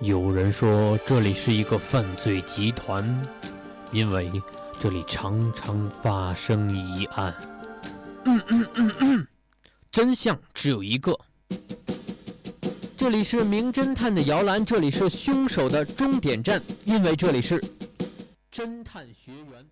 有人说这里是一个犯罪集团，因为这里常常发生疑案。嗯嗯嗯嗯，真相只有一个。这里是名侦探的摇篮，这里是凶手的终点站，因为这里是侦探学园。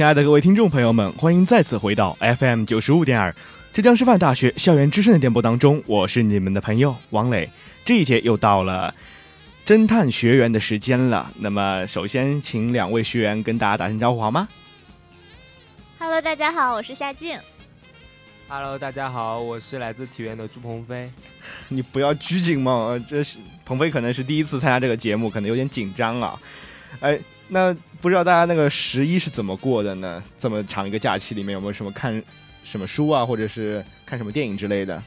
亲爱的各位听众朋友们，欢迎再次回到 FM 九十五点二浙江师范大学校园之声的电波当中，我是你们的朋友王磊。这一节又到了侦探学员的时间了。那么，首先请两位学员跟大家打声招呼好吗？Hello，大家好，我是夏静。Hello，大家好，我是来自体院的朱鹏飞。你不要拘谨嘛，这是鹏飞可能是第一次参加这个节目，可能有点紧张啊。哎。那不知道大家那个十一是怎么过的呢？这么长一个假期里面有没有什么看什么书啊，或者是看什么电影之类的？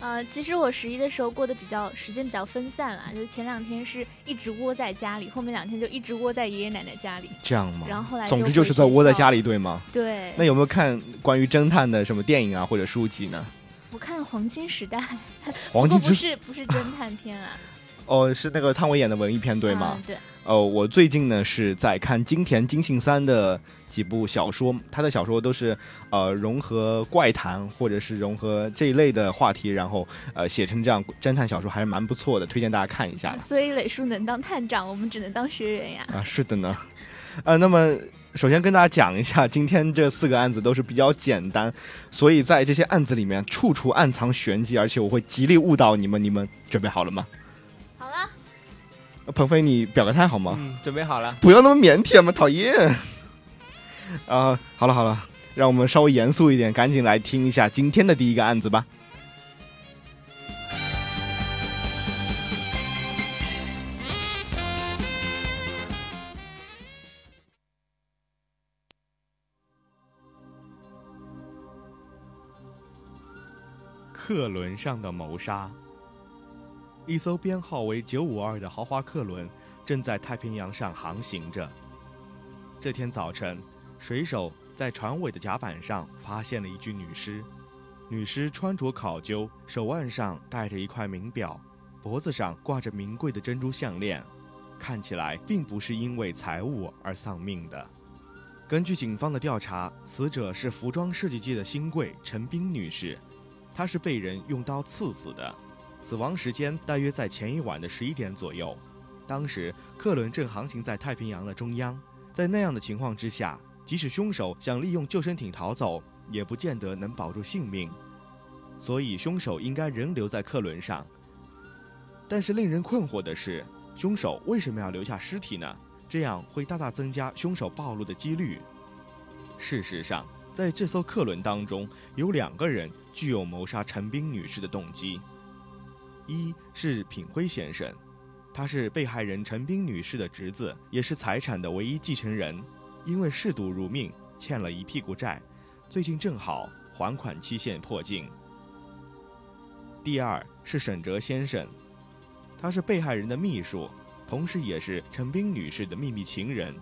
呃，其实我十一的时候过得比较时间比较分散了，就前两天是一直窝在家里，后面两天就一直窝在爷爷奶奶家里。这样吗？然后后来，总之就是在窝在家里，对吗？对。那有没有看关于侦探的什么电影啊，或者书籍呢？我看《黄金时代》，黄金不是不是侦探片啊。哦，是那个汤唯演的文艺片，对吗？对。哦，我最近呢是在看金田金信三的几部小说，他的小说都是呃融合怪谈或者是融合这一类的话题，然后呃写成这样侦探小说，还是蛮不错的，推荐大家看一下。所以磊叔能当探长，我们只能当学员呀。啊，是的呢。呃，那么首先跟大家讲一下，今天这四个案子都是比较简单，所以在这些案子里面处处暗藏玄机，而且我会极力误导你们，你们准备好了吗？鹏飞，你表个态好吗？嗯，准备好了。不要那么腼腆嘛，讨厌。啊，好了好了，让我们稍微严肃一点，赶紧来听一下今天的第一个案子吧。客轮上的谋杀。一艘编号为九五二的豪华客轮正在太平洋上航行着。这天早晨，水手在船尾的甲板上发现了一具女尸。女尸穿着考究，手腕上戴着一块名表，脖子上挂着名贵的珍珠项链，看起来并不是因为财物而丧命的。根据警方的调查，死者是服装设计界的新贵陈冰女士，她是被人用刀刺死的。死亡时间大约在前一晚的十一点左右，当时客轮正航行在太平洋的中央，在那样的情况之下，即使凶手想利用救生艇逃走，也不见得能保住性命，所以凶手应该仍留在客轮上。但是令人困惑的是，凶手为什么要留下尸体呢？这样会大大增加凶手暴露的几率。事实上，在这艘客轮当中，有两个人具有谋杀陈冰女士的动机。一是品辉先生，他是被害人陈冰女士的侄子，也是财产的唯一继承人。因为嗜赌如命，欠了一屁股债，最近正好还款期限迫近。第二是沈哲先生，他是被害人的秘书，同时也是陈冰女士的秘密情人。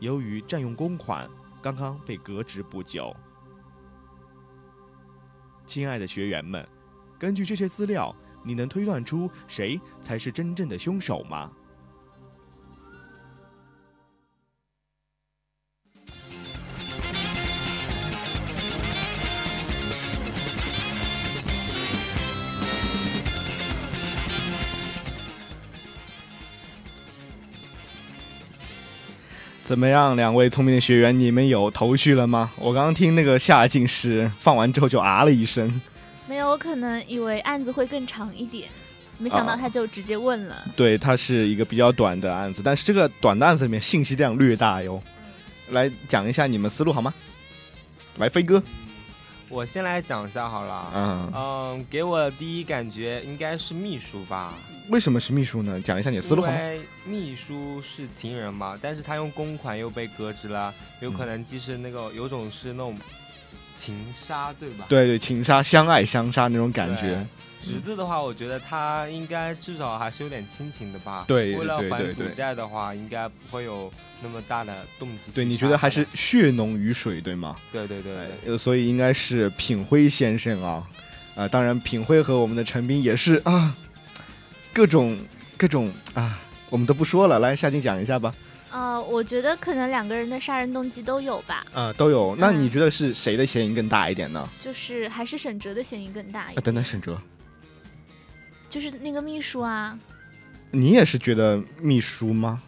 由于占用公款，刚刚被革职不久。亲爱的学员们，根据这些资料。你能推断出谁才是真正的凶手吗？怎么样，两位聪明的学员，你们有头绪了吗？我刚刚听那个夏静诗放完之后就啊了一声。没有，我可能以为案子会更长一点，没想到他就直接问了。对，它是一个比较短的案子，但是这个短的案子里面信息量略大哟。来讲一下你们思路好吗？来，飞哥，我先来讲一下好了。嗯，嗯，给我的第一感觉应该是秘书吧，为什么是秘书呢？讲一下你的思路好吗？因为秘书是情人嘛，但是他用公款又被革职了，有可能既是那个有种是那种情杀，对吧？对对，情杀、相爱相杀那种感觉。侄子的话，我觉得他应该至少还是有点亲情的吧。对为了还赌债的话，应该不会有那么大的动机。对，你觉得还是血浓于水，对吗？对对对对。呃，所以应该是品辉先生啊，啊、当然品辉和我们的陈斌也是啊，各种各种啊，我们都不说了，来夏静讲一下吧。呃，我觉得可能两个人的杀人动机都有吧，啊、都有。那嗯你觉得是谁的嫌疑更大一点呢？就是还是沈哲的嫌疑更大一啊，点。等等，沈哲，就是那个秘书啊，你也是觉得秘书吗？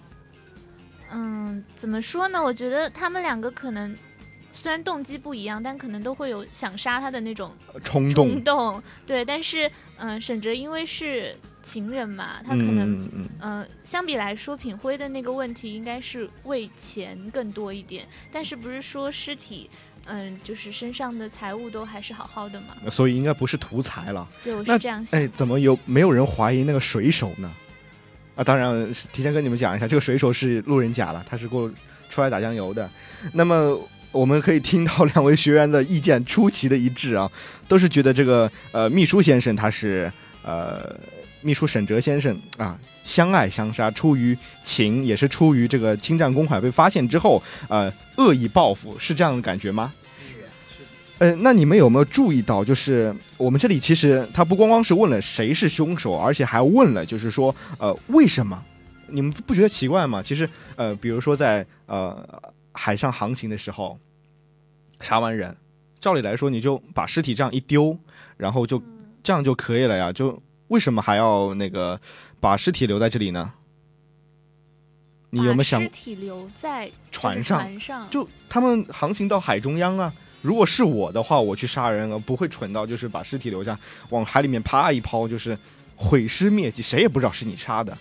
嗯，怎么说呢？我觉得他们两个可能虽然动机不一样，但可能都会有想杀他的那种冲动冲，动。对，但是嗯、沈哲因为是情人嘛，他可能嗯相比来说，品辉的那个问题应该是为钱更多一点。但是不是说尸体，嗯、就是身上的财物都还是好好的嘛？嗯，所以应该不是图财了。对，我是这样想。哎，怎么有没有人怀疑那个水手呢？啊，当然提前跟你们讲一下，这个水手是路人甲了，他是过出来打酱油的。那么我们可以听到两位学员的意见出奇的一致啊，都是觉得这个呃秘书先生他是呃秘书沈哲先生啊相爱相杀，出于情，也是出于这个侵占公款被发现之后呃恶意报复，是这样的感觉吗？呃，那你们有没有注意到，就是我们这里其实他不光光是问了谁是凶手，而且还问了，就是说，呃，为什么？你们不觉得奇怪吗？其实，呃，比如说在呃海上航行的时候，杀完人，照理来说你就把尸体这样一丢，然后就这样就可以了呀，就为什么还要那个把尸体留在这里呢？你有没有想把尸体留在船上船上，就他们航行到海中央啊。如果是我的话，我去杀人了，不会蠢到就是把尸体留下，往海里面啪一抛，就是毁尸灭迹，谁也不知道是你杀的。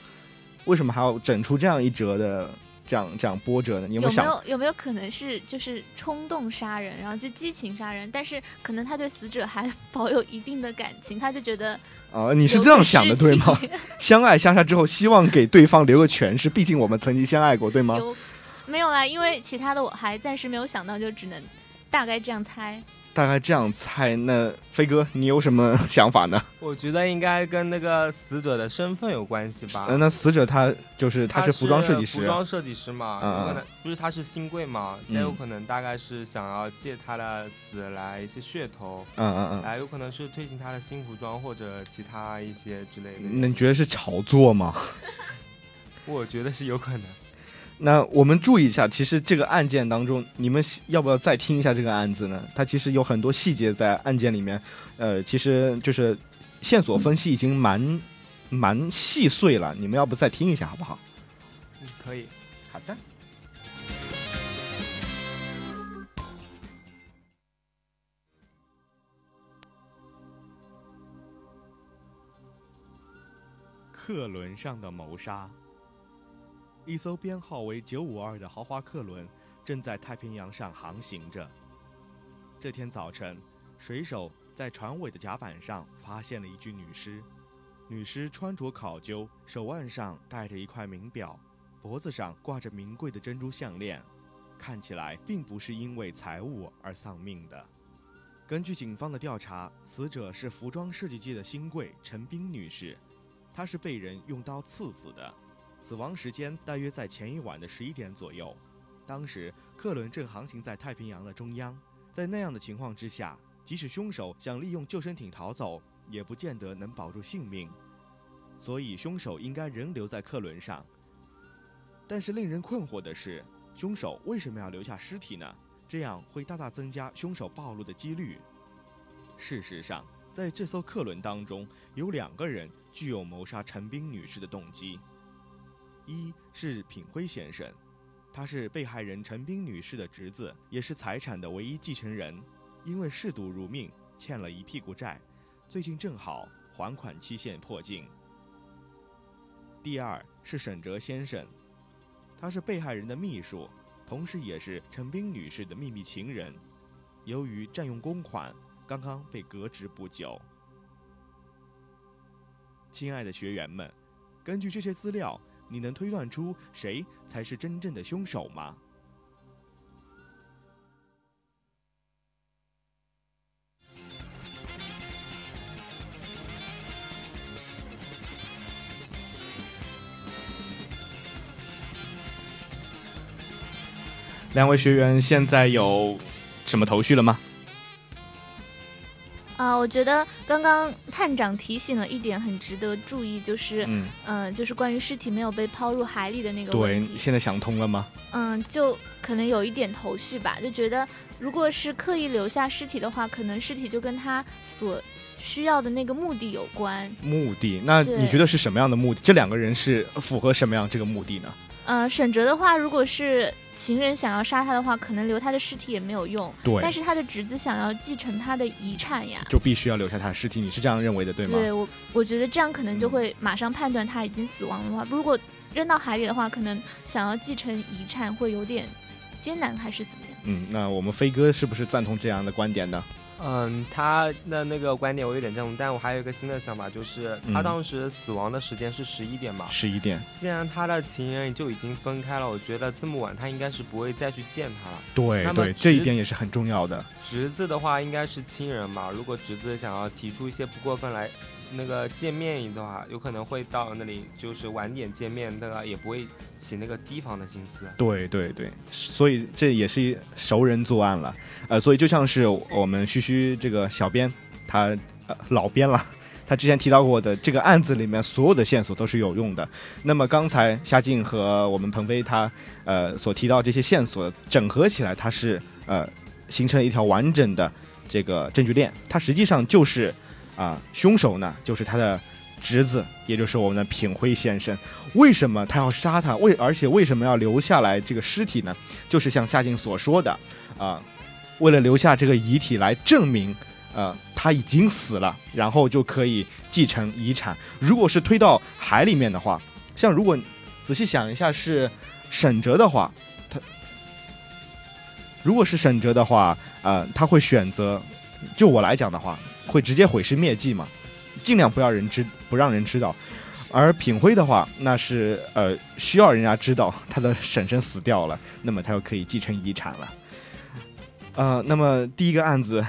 为什么还要整出这样一折的这样这样波折呢？你有没有没有想？有有没有可能是就是冲动杀人，然后就激情杀人？但是可能他对死者还 保有一定的感情，他就觉得啊、你是这样想的对吗？相爱相杀之后，希望给对方留个全尸，毕竟我们曾经相爱过，对吗？有没有啦？因为其他的我还暂时没有想到，就只能大概这样猜。大概这样猜。那飞哥，你有什么想法呢？我觉得应该跟那个死者的身份有关系吧。呃那死者他就是他他是服装设计师，服装设计师嘛，嗯有可能不是他是新贵嘛，嗯也有可能大概是想要借他的死来一些噱头，嗯嗯嗯。来有可能是推行他的新服装或者其他一些之类的。那你觉得是炒作吗？我觉得是有可能。那我们注意一下，其实这个案件当中，你们要不要再听一下这个案子呢？它其实有很多细节在案件里面，呃，其实就是线索分析已经蛮蛮细碎了。你们要不再听一下好不好？嗯，可以。好的。客轮上的谋杀。一艘编号为九五二的豪华客轮正在太平洋上航行着。这天早晨，水手在船尾的甲板上发现了一具女尸。女尸穿着考究，手腕上戴着一块名表，脖子上挂着名贵的珍珠项链，看起来并不是因为财物而丧命的。根据警方的调查，死者是服装设计界的新贵陈冰女士。她是被人用刀刺死的，死亡时间大约在前一晚的十一点左右。当时客轮正航行在太平洋的中央，在那样的情况之下，即使凶手想利用救生艇逃走，也不见得能保住性命。所以凶手应该仍留在客轮上。但是令人困惑的是，凶手为什么要留下尸体呢？这样会大大增加凶手暴露的几率。事实上，在这艘客轮当中，有两个人具有谋杀陈冰女士的动机。一是品辉先生，他是被害人陈冰女士的侄子，也是财产的唯一继承人，因为嗜赌如命，欠了一屁股债，最近正好还款期限迫近。第二是沈哲先生，他是被害人的秘书，同时也是陈冰女士的秘密情人。由于占用公款，刚刚被革职不久。亲爱的学员们，根据这些资料，你能推断出谁才是真正的凶手吗？两位学员现在有什么头绪了吗？啊，我觉得刚刚探长提醒了一点很值得注意，就是，嗯，呃，就是关于尸体没有被抛入海里的那个问题。对，现在想通了吗？嗯，就可能有一点头绪吧，就觉得如果是刻意留下尸体的话，可能尸体就跟他所需要的那个目的有关。目的？那你觉得是什么样的目的？这两个人是符合什么样这个目的呢？呃，沈哲的话，如果是情人想要杀他的话，可能留他的尸体也没有用。对。但是他的侄子想要继承他的遗产呀，就必须要留下他的尸体。你是这样认为的，对吗？对我，我觉得这样可能就会马上判断他已经死亡的话，如果扔到海里的话，可能想要继承遗产会有点艰难，还是怎么样？嗯，那我们飞哥是不是赞同这样的观点呢？嗯，他的那个观点我有点赞同，但我还有一个新的想法，就是他当时死亡的时间是十一点嘛？十一点。既然他的情人就已经分开了，我觉得这么晚他应该是不会再去见他了。对对，这一点也是很重要的。侄子的话应该是亲人嘛，如果侄子想要提出一些不过分来。那个见面的话，有可能会到那里，就是晚点见面，那个也不会起那个提防的心思。对对对，所以这也是熟人作案了，呃，所以就像是我们嘘嘘这个小编，他呃老编了，他之前提到过的这个案子里面所有的线索都是有用的。那么刚才夏静和我们鹏飞他呃所提到这些线索整合起来，它是呃形成了一条完整的这个证据链，它实际上就是。啊，凶手呢就是他的侄子，也就是我们的品辉先生。为什么他要杀他？为而且为什么要留下来这个尸体呢？就是像夏静所说的，啊，为了留下这个遗体来证明，呃，他已经死了，然后就可以继承遗产。如果是推到海里面的话，像如果仔细想一下是沈哲的话，他如果是沈哲的话，呃，他会选择，就我来讲的话。会直接毁尸灭迹嘛？尽量不要人知，不让人知道。而品辉的话，那是呃需要人家知道他的婶婶死掉了，那么他就可以继承遗产了。呃，那么第一个案子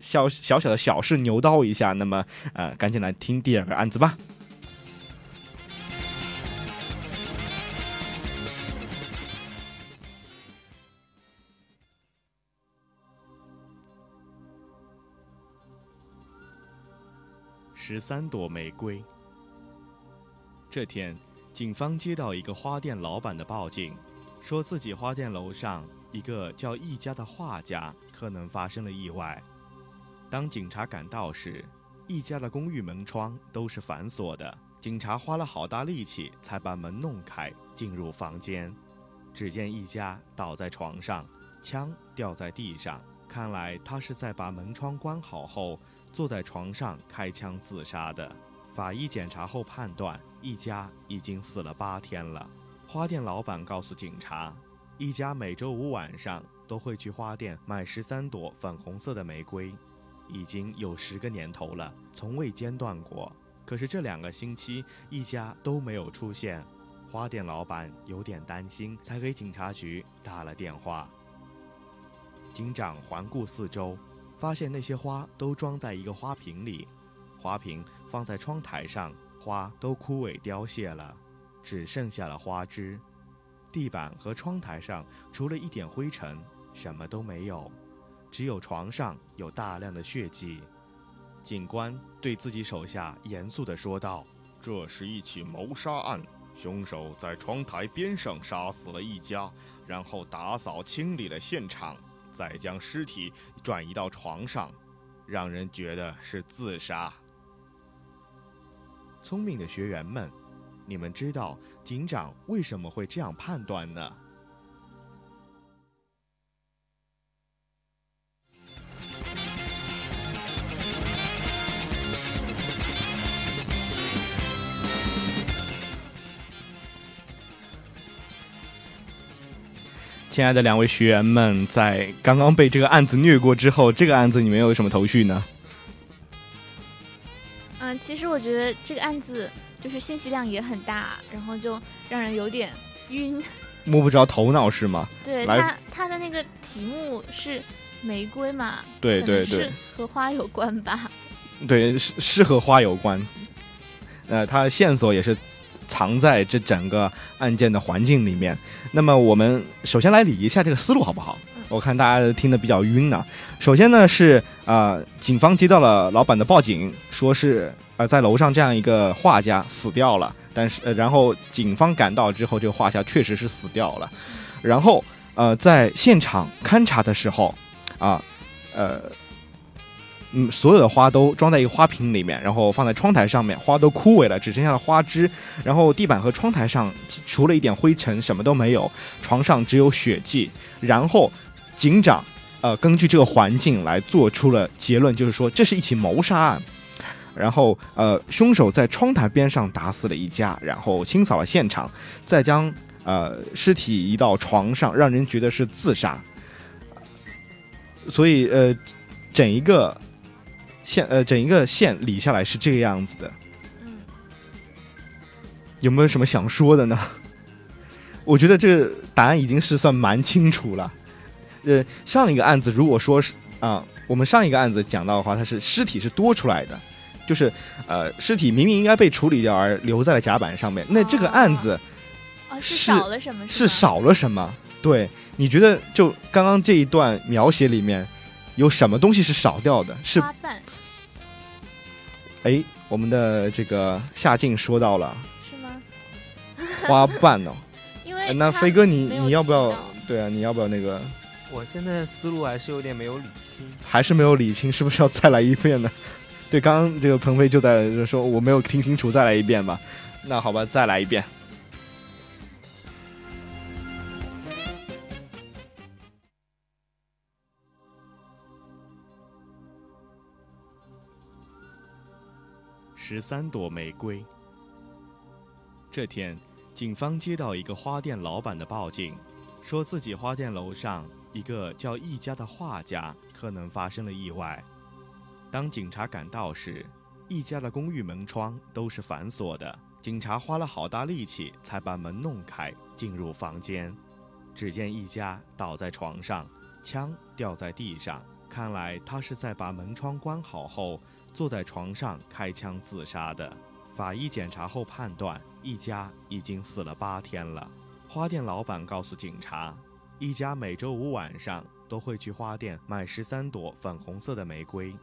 小小小的小事牛刀一下，那么呃赶紧来听第二个案子吧。十三朵玫瑰。这天，警方接到一个花店老板的报警，说自己花店楼上一个叫易家的画家可能发生了意外。当警察赶到时，易家的公寓门窗都是反锁的。警察花了好大力气才把门弄开，进入房间，只见易家倒在床上，枪掉在地上。看来他是在把门窗关好后。坐在床上开枪自杀的。法医检查后判断，一家已经死了八天了。花店老板告诉警察，一家每周五晚上都会去花店买十三朵粉红色的玫瑰，已经有十个年头了，从未间断过。可是这两个星期一家都没有出现，花店老板有点担心，才给警察局打了电话。警长环顾四周。发现那些花都装在一个花瓶里，花瓶放在窗台上，花都枯萎凋谢了，只剩下了花枝。地板和窗台上除了一点灰尘，什么都没有，只有床上有大量的血迹。警官对自己手下严肃地说道：“这是一起谋杀案，凶手在窗台边上杀死了一家，然后打扫清理了现场。”再将尸体转移到床上，让人觉得是自杀。聪明的学员们，你们知道警长为什么会这样判断呢？亲爱的两位学员们，在刚刚被这个案子虐过之后，这个案子你们有什么头绪呢？嗯，其实我觉得这个案子就是信息量也很大，然后就让人有点晕。摸不着头脑是吗？对他，他的那个题目是玫瑰嘛？对对对，和花有关吧？对，是是和花有关。呃，他的线索也是藏在这整个案件的环境里面。那么我们首先来理一下这个思路好不好？我看大家听得比较晕呢。首先呢是啊，警方接到了老板的报警，说是呃在楼上这样一个画家死掉了。但是呃，然后警方赶到之后，这个画家确实是死掉了。然后呃，在现场勘查的时候啊，呃。嗯，所有的花都装在一个花瓶里面，然后放在窗台上面，花都枯萎了，只剩下了花枝。然后地板和窗台上除了一点灰尘，什么都没有。床上只有血迹。然后警长，呃，根据这个环境来做出了结论，就是说这是一起谋杀案。然后呃，凶手在窗台边上打死了一家，然后清扫了现场，再将呃尸体移到床上，让人觉得是自杀。所以呃，整一个。线呃，整一个线理下来是这个样子的。嗯，有没有什么想说的呢？我觉得这个答案已经是算蛮清楚了。呃，上一个案子如果说是啊，我们上一个案子讲到的话，它是尸体是多出来的，就是呃，尸体明明应该被处理掉而留在了甲板上面。那这个案子是少了什么？是少了什么？对，你觉得就刚刚这一段描写里面有什么东西是少掉的？是花瓣。哎，我们的这个夏静说到了，是吗？花瓣哦，因为那飞哥你你要不要？对啊，你要不要那个？我现在思路还是有点没有理清，还是没有理清，是不是要再来一遍呢？对，刚刚这个鹏飞就在说我没有听清楚，再来一遍吧。那好吧，再来一遍。十三朵玫瑰。这天，警方接到一个花店老板的报警，说自己花店楼上一个叫易家的画家可能发生了意外。当警察赶到时，易家的公寓门窗都是反锁的。警察花了好大力气才把门弄开，进入房间，只见易家倒在床上，枪掉在地上。看来他是在把门窗关好后。坐在床上开枪自杀的。法医检查后判断，一家已经死了八天了。花店老板告诉警察，一家每周五晚上都会去花店买十三朵粉红色的玫瑰，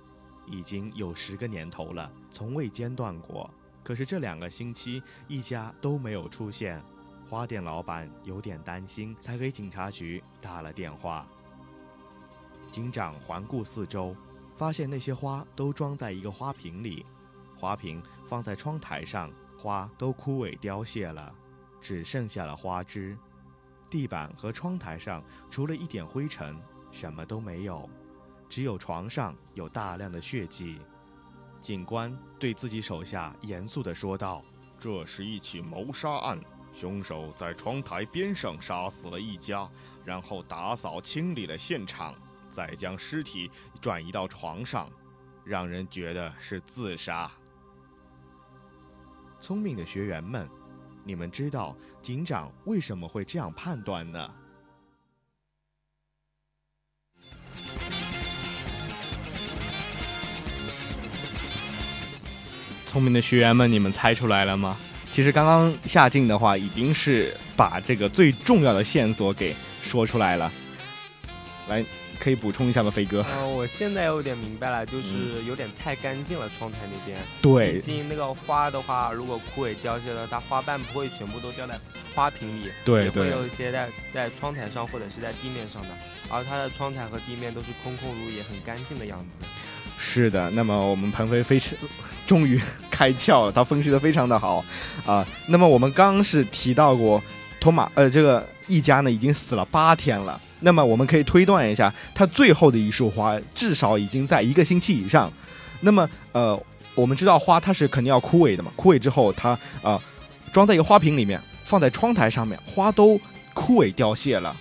已经有十个年头了，从未间断过。可是这两个星期一家都没有出现，花店老板有点担心，才给警察局打了电话。警长环顾四周。发现那些花都装在一个花瓶里，花瓶放在窗台上，花都枯萎凋谢了，只剩下了花枝。地板和窗台上除了一点灰尘，什么都没有，只有床上有大量的血迹。警官对自己手下严肃地说道：“这是一起谋杀案，凶手在窗台边上杀死了一家，然后打扫清理了现场。”再将尸体转移到床上，让人觉得是自杀。聪明的学员们，你们知道警长为什么会这样判断呢？聪明的学员们，你们猜出来了吗？其实刚刚夏静的话已经是把这个最重要的线索给说出来了。来。可以补充一下吗，飞哥？嗯，我现在有点明白了，就是有点太干净了，窗台那边。对。毕竟那个花的话，如果枯萎凋谢了，它花瓣不会全部都掉在花瓶里，对也，会有一些在在窗台上或者是在地面上的，而它的窗台和地面都是空空如也，很干净的样子。是的，那么我们鹏飞飞驰终于开窍了，他分析的非常的好啊。那么我们刚是提到过，托马呃这个一家呢已经死了八天了。那么我们可以推断一下，它最后的一束花至少已经在一个星期以上。那么，呃，我们知道花它是肯定要枯萎的嘛？枯萎之后，它啊装在一个花瓶里面，放在窗台上面，花都枯萎凋谢了。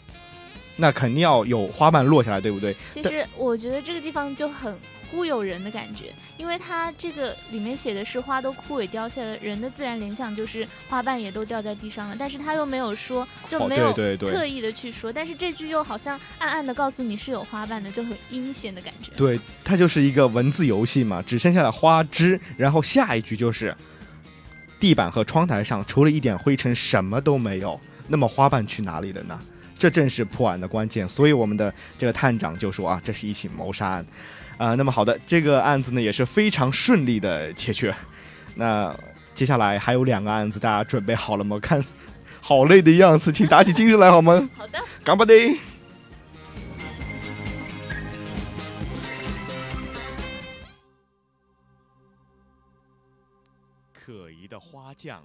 那肯定要有花瓣落下来，对不对？其实我觉得这个地方就很忽悠人的感觉，因为它这个里面写的是花都枯萎凋谢了，人的自然联想就是花瓣也都掉在地上了，但是他又没有说，就没有特意的去说，但是这句又好像暗暗的告诉你是有花瓣的，就很阴险的感觉。对，它就是一个文字游戏嘛，只剩下了花枝，然后下一句就是地板和窗台上除了一点灰尘什么都没有，那么花瓣去哪里了呢？这正是破案的关键，所以我们的这个探长就说啊，这是一起谋杀案，啊，那么好的，这个案子呢也是非常顺利的解决。那接下来还有两个案子，大家准备好了吗？看，好累的样子，请打起精神来好吗？好的，干巴的。可疑的花匠。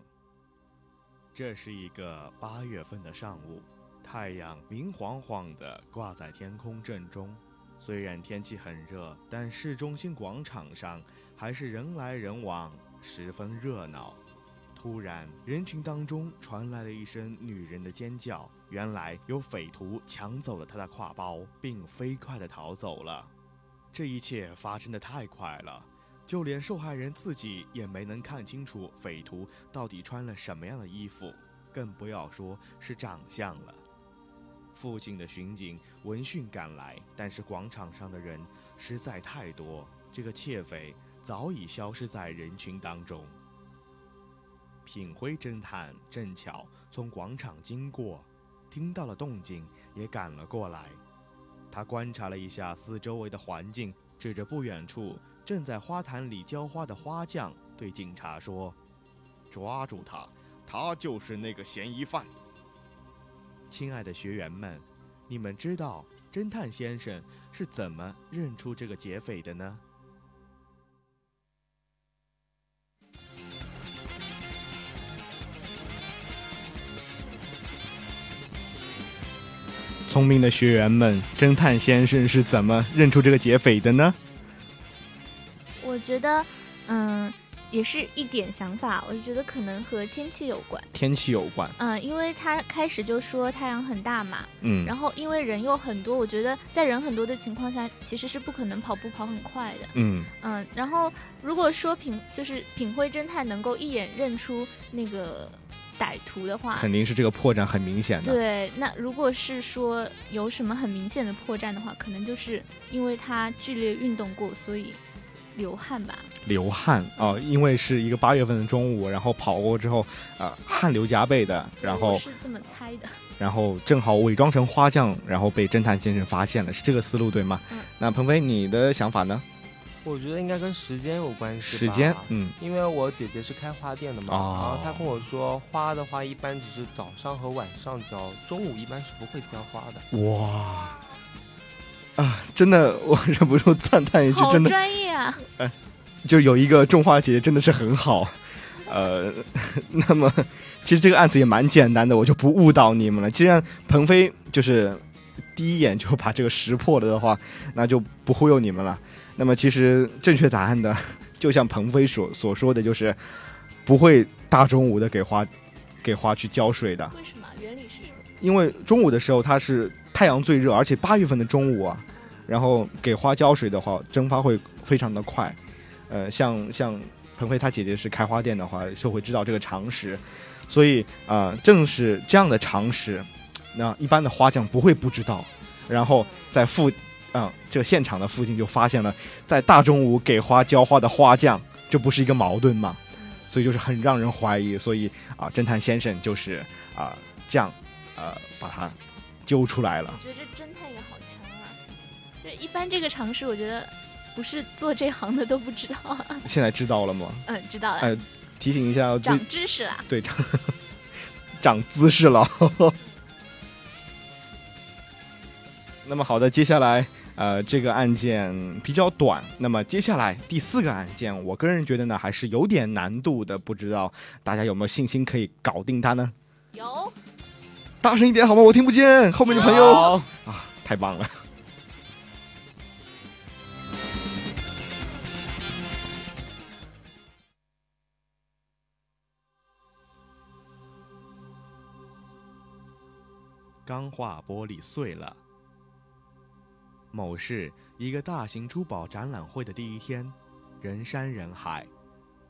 这是一个八月份的上午。太阳明晃晃的挂在天空正中，虽然天气很热，但市中心广场上还是人来人往，十分热闹。突然，人群当中传来了一声女人的尖叫，原来有匪徒抢走了她的挎包，并飞快地逃走了。这一切发生的太快了，就连受害人自己也没能看清楚匪徒到底穿了什么样的衣服，更不要说是长相了。附近的巡警闻讯赶来，但是广场上的人实在太多，这个窃匪早已消失在人群当中。品辉侦探正巧从广场经过，听到了动静，也赶了过来。他观察了一下四周围的环境，指着不远处正在花坛里浇花的花匠，对警察说：“抓住他，他就是那个嫌疑犯。”亲爱的学员们，你们知道侦探先生是怎么认出这个劫匪的呢？聪明的学员们，侦探先生是怎么认出这个劫匪的呢？我觉得，嗯。也是一点想法，我就觉得可能和天气有关。天气有关，嗯，因为他开始就说太阳很大嘛，嗯，然后因为人又很多，我觉得在人很多的情况下，其实是不可能跑步跑很快的，嗯嗯，然后如果说品就是品辉侦探能够一眼认出那个歹徒的话，肯定是这个破绽很明显的。对，那如果是说有什么很明显的破绽的话，可能就是因为他剧烈运动过，所以。流汗吧，流汗哦，因为是一个八月份的中午，然后跑过之后，呃，汗流浃背的，然后是这么猜的，然后正好伪装成花匠，然后被侦探先生发现了，是这个思路对吗？嗯，那鹏飞，你的想法呢？我觉得应该跟时间有关系，时间，嗯，因为我姐姐是开花店的嘛，然后她跟我说，花的话一般只是早上和晚上浇，中午一般是不会浇花的。哇。啊，真的，我忍不住赞叹一句，真的专业啊！哎，就有一个种花姐姐真的是很好。呃，那么其实这个案子也蛮简单的，我就不误导你们了。既然鹏飞就是第一眼就把这个识破了的话，那就不忽悠你们了。那么其实正确答案的，就像鹏飞所所说的就是不会大中午的给花给花去浇水的。为什么？原理是什么？因为中午的时候它是太阳最热，而且八月份的中午啊。然后给花浇水的话，蒸发会非常的快。呃，像像鹏飞他姐姐是开花店的话，就会知道这个常识。所以啊，正是这样的常识，那一般的花匠不会不知道。然后在附啊这个现场的附近就发现了，在大中午给花浇花的花匠，这不是一个矛盾吗？所以就是很让人怀疑。所以啊，侦探先生就是啊这样呃把他揪出来了。一般这个常识，我觉得不是做这行的都不知道。现在知道了吗？嗯，知道了。哎，提醒一下，长知识了。对，长长姿势了。那么好的，接下来呃，这个案件比较短。那么接下来第四个案件，我个人觉得呢，还是有点难度的。不知道大家有没有信心可以搞定它呢？有。大声一点好吗？我听不见。后面的朋友啊，太棒了。钢化玻璃碎了。某市一个大型珠宝展览会的第一天，人山人海。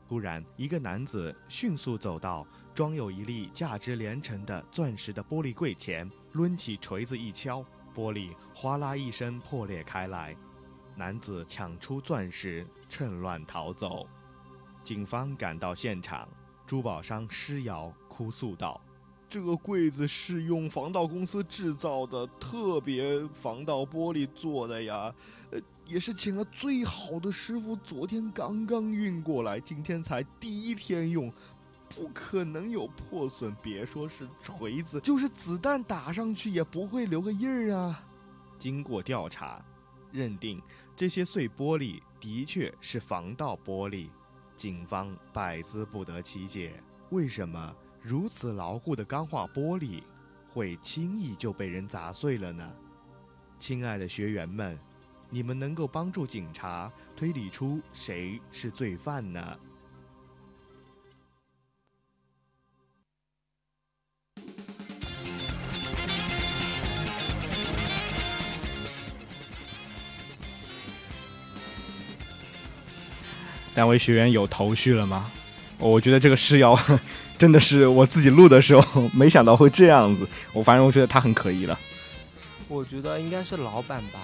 突然，一个男子迅速走到装有一粒价值连城的钻石的玻璃柜前，抡起锤子一敲，玻璃哗啦一声破裂开来。男子抢出钻石，趁乱逃走。警方赶到现场，珠宝商施瑶哭诉道。这个柜子是用防盗公司制造的，特别防盗玻璃做的呀，呃，也是请了最好的师傅，昨天刚刚运过来，今天才第一天用，不可能有破损。别说是锤子，就是子弹打上去也不会留个印儿啊。经过调查，认定这些碎玻璃的确是防盗玻璃，警方百思不得其解，为什么？如此牢固的钢化玻璃，会轻易就被人砸碎了呢？亲爱的学员们，你们能够帮助警察推理出谁是罪犯呢？两位学员有头绪了吗？我觉得这个是要。真的是我自己录的时候，没想到会这样子。我反正我觉得他很可疑了。我觉得应该是老板吧，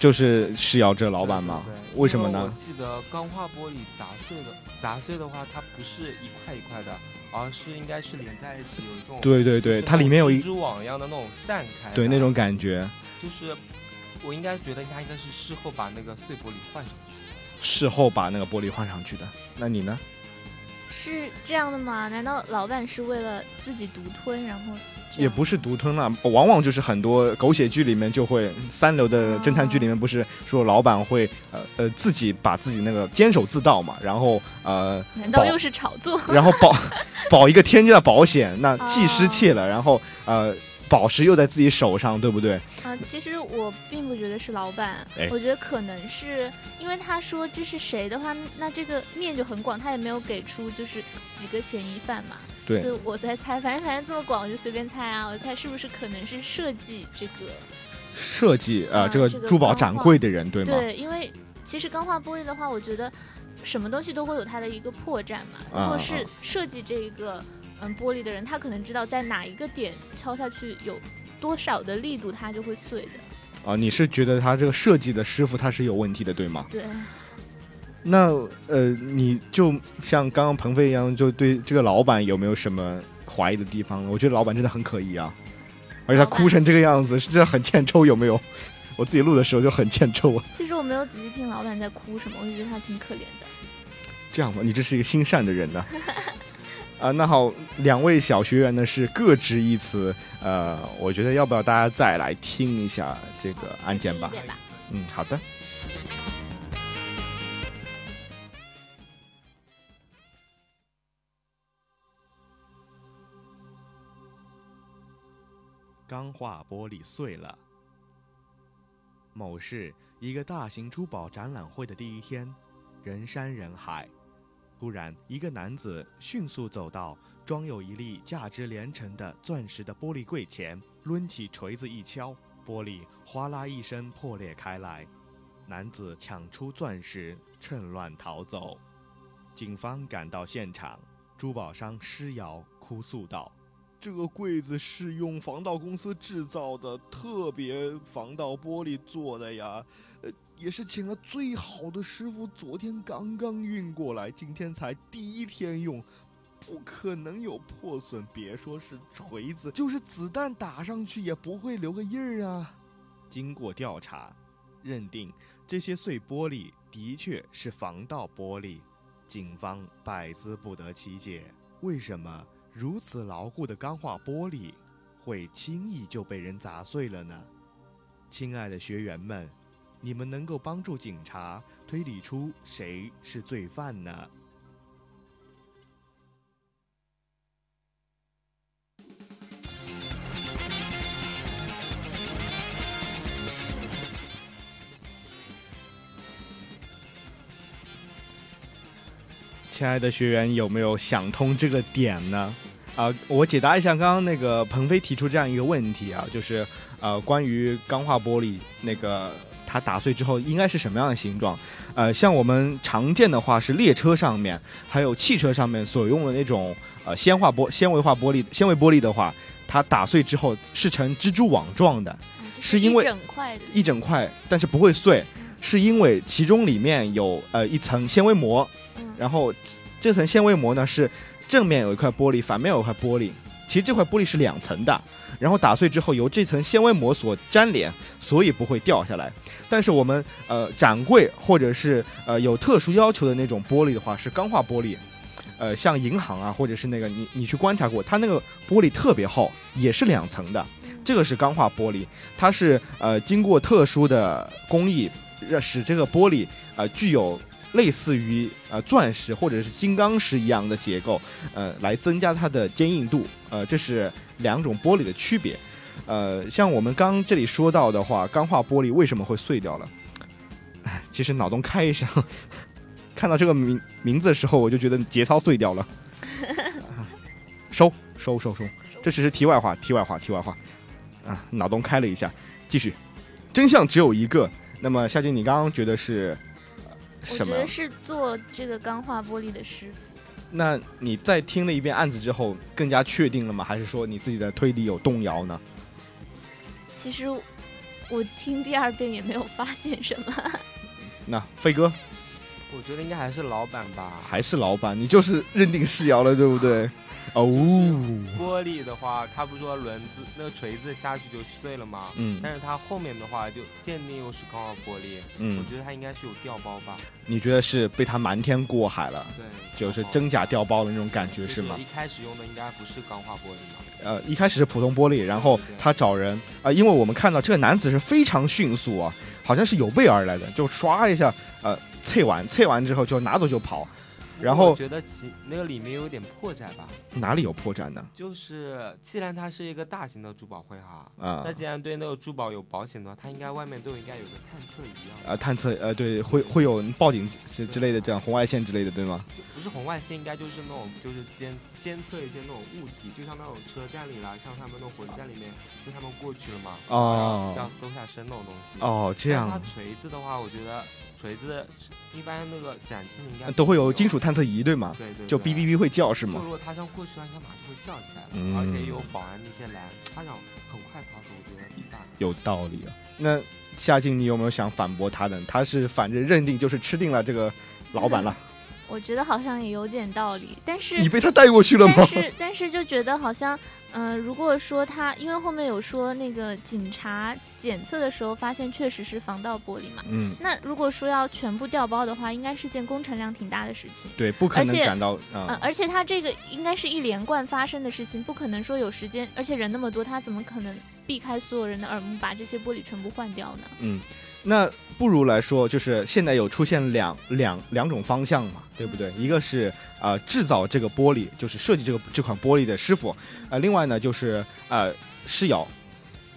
就是是要这老板吗？为什么呢？我记得钢化玻璃砸碎的，砸碎的话，它不是一块一块的，而是应该是连在一起，有一种对对对，它里面有一蜘蛛网一样的那种散开，对那种感觉。就是我应该觉得他应该是事后把那个碎玻璃换上去，事后把那个玻璃换上去的。那你呢？是这样的吗？难道老板是为了自己独吞，然后也不是独吞了，往往就是很多狗血剧里面就会三流的侦探剧里面不是说老板会呃呃自己把自己那个坚守自盗嘛，然后呃难道又是炒作？然后保 保一个天价的保险，那既失窃了，然后呃。宝石又在自己手上，对不对？啊，其实我并不觉得是老板，我觉得可能是因为他说这是谁的话，那这个面就很广，他也没有给出就是几个嫌疑犯嘛。对。所以我在猜，反正反正这么广，我就随便猜啊。我猜是不是可能是设计这个设计啊这个珠宝展柜的人，对吗？对，因为其实钢化玻璃的话，我觉得什么东西都会有它的一个破绽嘛。如果是设计这一个。嗯，玻璃的人他可能知道在哪一个点敲下去有多少的力度，它就会碎的。啊，你是觉得他这个设计的师傅他是有问题的，对吗？对。那呃，你就像刚刚鹏飞一样，就对这个老板有没有什么怀疑的地方？我觉得老板真的很可疑啊，而且他哭成这个样子，是真的很欠抽，有没有？我自己录的时候就很欠抽啊。其实我没有仔细听老板在哭什么，我就觉得他挺可怜的。这样吧，你这是一个心善的人呢。啊，那好，两位小学员呢是各执一词，呃，我觉得要不要大家再来听一下这个案件吧？嗯，好的。钢化玻璃碎了。某市一个大型珠宝展览会的第一天，人山人海。突然，一个男子迅速走到装有一粒价值连城的钻石的玻璃柜前，抡起锤子一敲，玻璃哗啦一声破裂开来。男子抢出钻石，趁乱逃走。警方赶到现场，珠宝商施瑶哭诉道：“这个柜子是用防盗公司制造的，特别防盗玻璃做的呀。”呃。也是请了最好的师傅，昨天刚刚运过来，今天才第一天用，不可能有破损。别说是锤子，就是子弹打上去也不会留个印儿啊。经过调查，认定这些碎玻璃的确是防盗玻璃，警方百思不得其解，为什么如此牢固的钢化玻璃会轻易就被人砸碎了呢？亲爱的学员们。你们能够帮助警察推理出谁是罪犯呢？亲爱的学员，有没有想通这个点呢？啊，我解答一下刚刚那个鹏飞提出这样一个问题啊，就是呃，关于钢化玻璃那个它打碎之后应该是什么样的形状？呃，像我们常见的话是列车上面还有汽车上面所用的那种呃纤化玻纤维化玻璃纤维玻璃的话，它打碎之后是呈蜘蛛网状的，是因为一整块的，一整块，但是不会碎，是因为其中里面有呃一层纤维膜，然后这层纤维膜呢是。正面有一块玻璃，反面有一块玻璃。其实这块玻璃是两层的，然后打碎之后由这层纤维膜所粘连，所以不会掉下来。但是我们呃展柜或者是呃有特殊要求的那种玻璃的话是钢化玻璃，呃像银行啊或者是那个你你去观察过，它那个玻璃特别厚，也是两层的。这个是钢化玻璃，它是呃经过特殊的工艺，让使这个玻璃呃具有。类似于呃钻石或者是金刚石一样的结构，呃，来增加它的坚硬度，呃，这是两种玻璃的区别，呃，像我们刚这里说到的话，钢化玻璃为什么会碎掉了？其实脑洞开一下，看到这个名名字的时候，我就觉得节操碎掉了。收收收收，这只是题外话，题外话，题外话，啊，脑洞开了一下，继续，真相只有一个。那么夏静，你刚刚觉得是？我觉得是做这个钢化玻璃的师傅。那你在听了一遍案子之后，更加确定了吗？还是说你自己的推理有动摇呢？其实我听第二遍也没有发现什么。那飞哥，我觉得应该还是老板吧。还是老板，你就是认定世瑶了，对不对？哦，玻璃的话，他不说轮子那个锤子下去就碎了吗？嗯，但是他后面的话就鉴定又是钢化玻璃，嗯，我觉得他应该是有掉包吧？你觉得是被他瞒天过海了？对，就是真假掉包的那种感觉是吗？一开始用的应该不是钢化玻璃吗？呃，一开始是普通玻璃，然后他找人啊，因为我们看到这个男子是非常迅速啊，好像是有备而来的，就刷一下，呃，测完测完之后就拿走就跑。然后觉得其那个里面有点破绽吧？哪里有破绽呢？就是既然它是一个大型的珠宝会哈，啊，那既然对那个珠宝有保险的话，它应该外面都应该有个探测仪啊。啊，探测呃，对，会会有报警之之类的这样红外线之类的，对吗？不是红外线，应该就是那种就是监监测一些那种物体，就像那种车站里啦，像他们那种火车站里面，就他们过去了嘛，哦，要搜下身那种东西。哦，这样。它锤子的话，我觉得。锤子一般那个展厅应该都会有金属探测仪，对吗？对对，就哔哔哔会叫是吗？就如果他想过去的话，他马上就会叫起来了，而且有保安那些拦，他想很快逃走，我觉得大。有道理啊。那夏静，你有没有想反驳他的？他是反正认定就是吃定了这个老板了。我觉得好像也有点道理，但是你被他带过去了吗？但是但是就觉得好像，嗯，如果说他，因为后面有说那个警察检测的时候发现确实是防盗玻璃嘛，嗯，那如果说要全部调包的话，应该是件工程量挺大的事情，对，不可能赶到，嗯，而且他这个应该是一连贯发生的事情，不可能说有时间，而且人那么多，他怎么可能避开所有人的耳目，把这些玻璃全部换掉呢？嗯。那不如来说，就是现在有出现两两两种方向嘛，对不对？一个是呃制造这个玻璃，就是设计这个这款玻璃的师傅，呃，另外呢就是呃施瑶，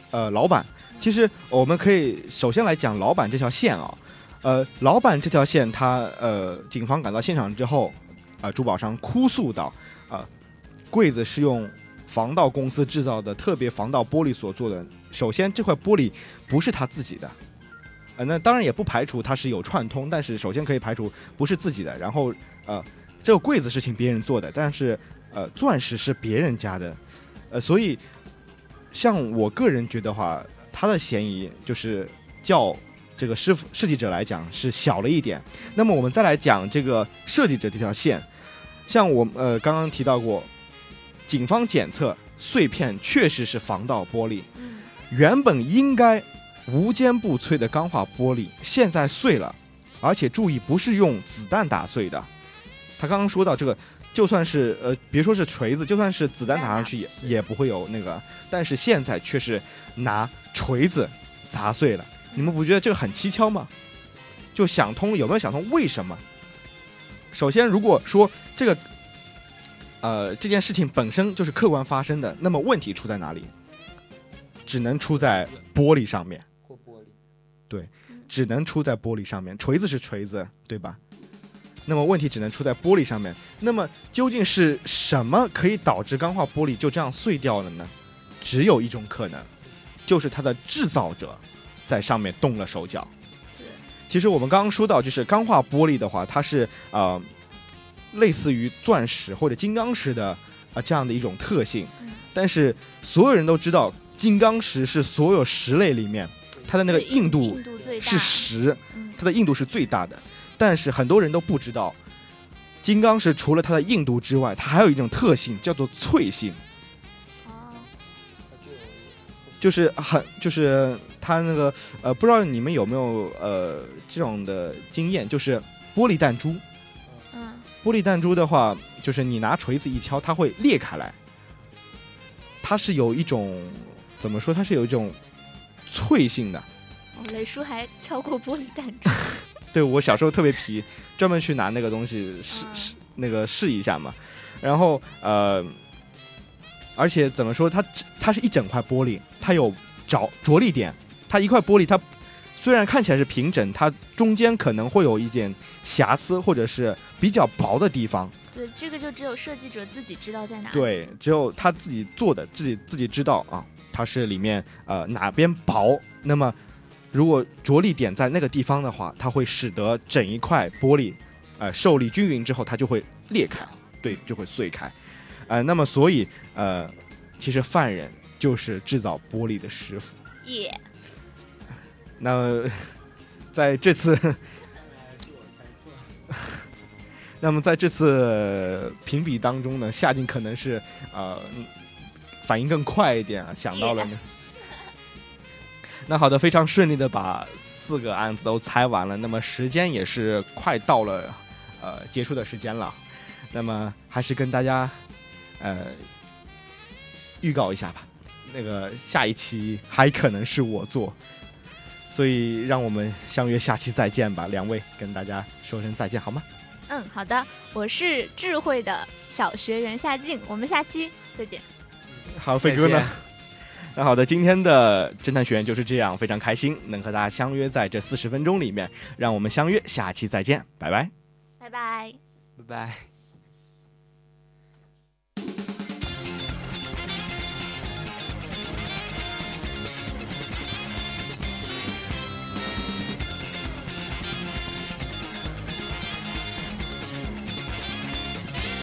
呃老板。其实我们可以首先来讲老板这条线啊，呃老板这条线，他呃警方赶到现场之后，啊珠宝商哭诉道，啊柜子是用防盗公司制造的特别防盗玻璃所做的，首先这块玻璃不是他自己的。呃，那当然也不排除它是有串通，但是首先可以排除不是自己的。然后，呃，这个柜子是请别人做的，但是，呃，钻石是别人家的，呃，所以，像我个人觉得话，他的嫌疑就是叫这个师傅设计者来讲是小了一点。那么我们再来讲这个设计者这条线，像我呃刚刚提到过，警方检测碎片确实是防盗玻璃，原本应该。无坚不摧的钢化玻璃现在碎了，而且注意不是用子弹打碎的。他刚刚说到这个，就算是呃，别说是锤子，就算是子弹打上去也也不会有那个。但是现在却是拿锤子砸碎了，你们不觉得这个很蹊跷吗？就想通有没有想通为什么？首先，如果说这个呃这件事情本身就是客观发生的，那么问题出在哪里？只能出在玻璃上面。对，只能出在玻璃上面。锤子是锤子，对吧？那么问题只能出在玻璃上面。那么究竟是什么可以导致钢化玻璃就这样碎掉了呢？只有一种可能，就是它的制造者在上面动了手脚。对，其实我们刚刚说到，就是钢化玻璃的话，它是呃类似于钻石或者金刚石的啊、呃这样的一种特性。嗯但是所有人都知道，金刚石是所有石类里面它的那个硬度是十，嗯它的硬度是最大的。但是很多人都不知道，金刚石除了它的硬度之外，它还有一种特性叫做脆性，哦，就是很就是它那个呃，不知道你们有没有呃这种的经验，就是玻璃弹珠。嗯，玻璃弹珠的话，就是你拿锤子一敲，它会裂开来。它是有一种怎么说？它是有一种脆性的。哦，雷叔还敲过玻璃弹珠，对我小时候特别皮，专门去拿那个东西试嗯试那个试一下嘛。然后呃，而且怎么说？它它是一整块玻璃，它有着着力点。它一块玻璃，它虽然看起来是平整，它中间可能会有一点瑕疵或者是比较薄的地方。对，这个就只有设计者自己知道在哪里。对，只有他自己做的，自己自己知道啊，它是里面呃哪边薄。那么，如果着力点在那个地方的话，它会使得整一块玻璃，呃，受力均匀之后，它就会裂开，对，就会碎开。呃，那么所以呃，其实犯人就是制造玻璃的师傅。耶，那在这次，那么在这次评比当中呢，夏静可能是呃反应更快一点啊，想到了呢。那好的，非常顺利的把四个案子都猜完了，那么时间也是快到了呃结束的时间了，那么还是跟大家呃预告一下吧，那个下一期还可能是我做。所以让我们相约下期再见吧，两位跟大家说声再见好吗？嗯，好的，我是智慧的小学员夏静，我们下期再见。好，飞哥呢？那好的，今天的侦探学院就是这样，非常开心能和大家相约在这四十分钟里面，让我们相约下期再见，拜拜。拜拜。拜拜。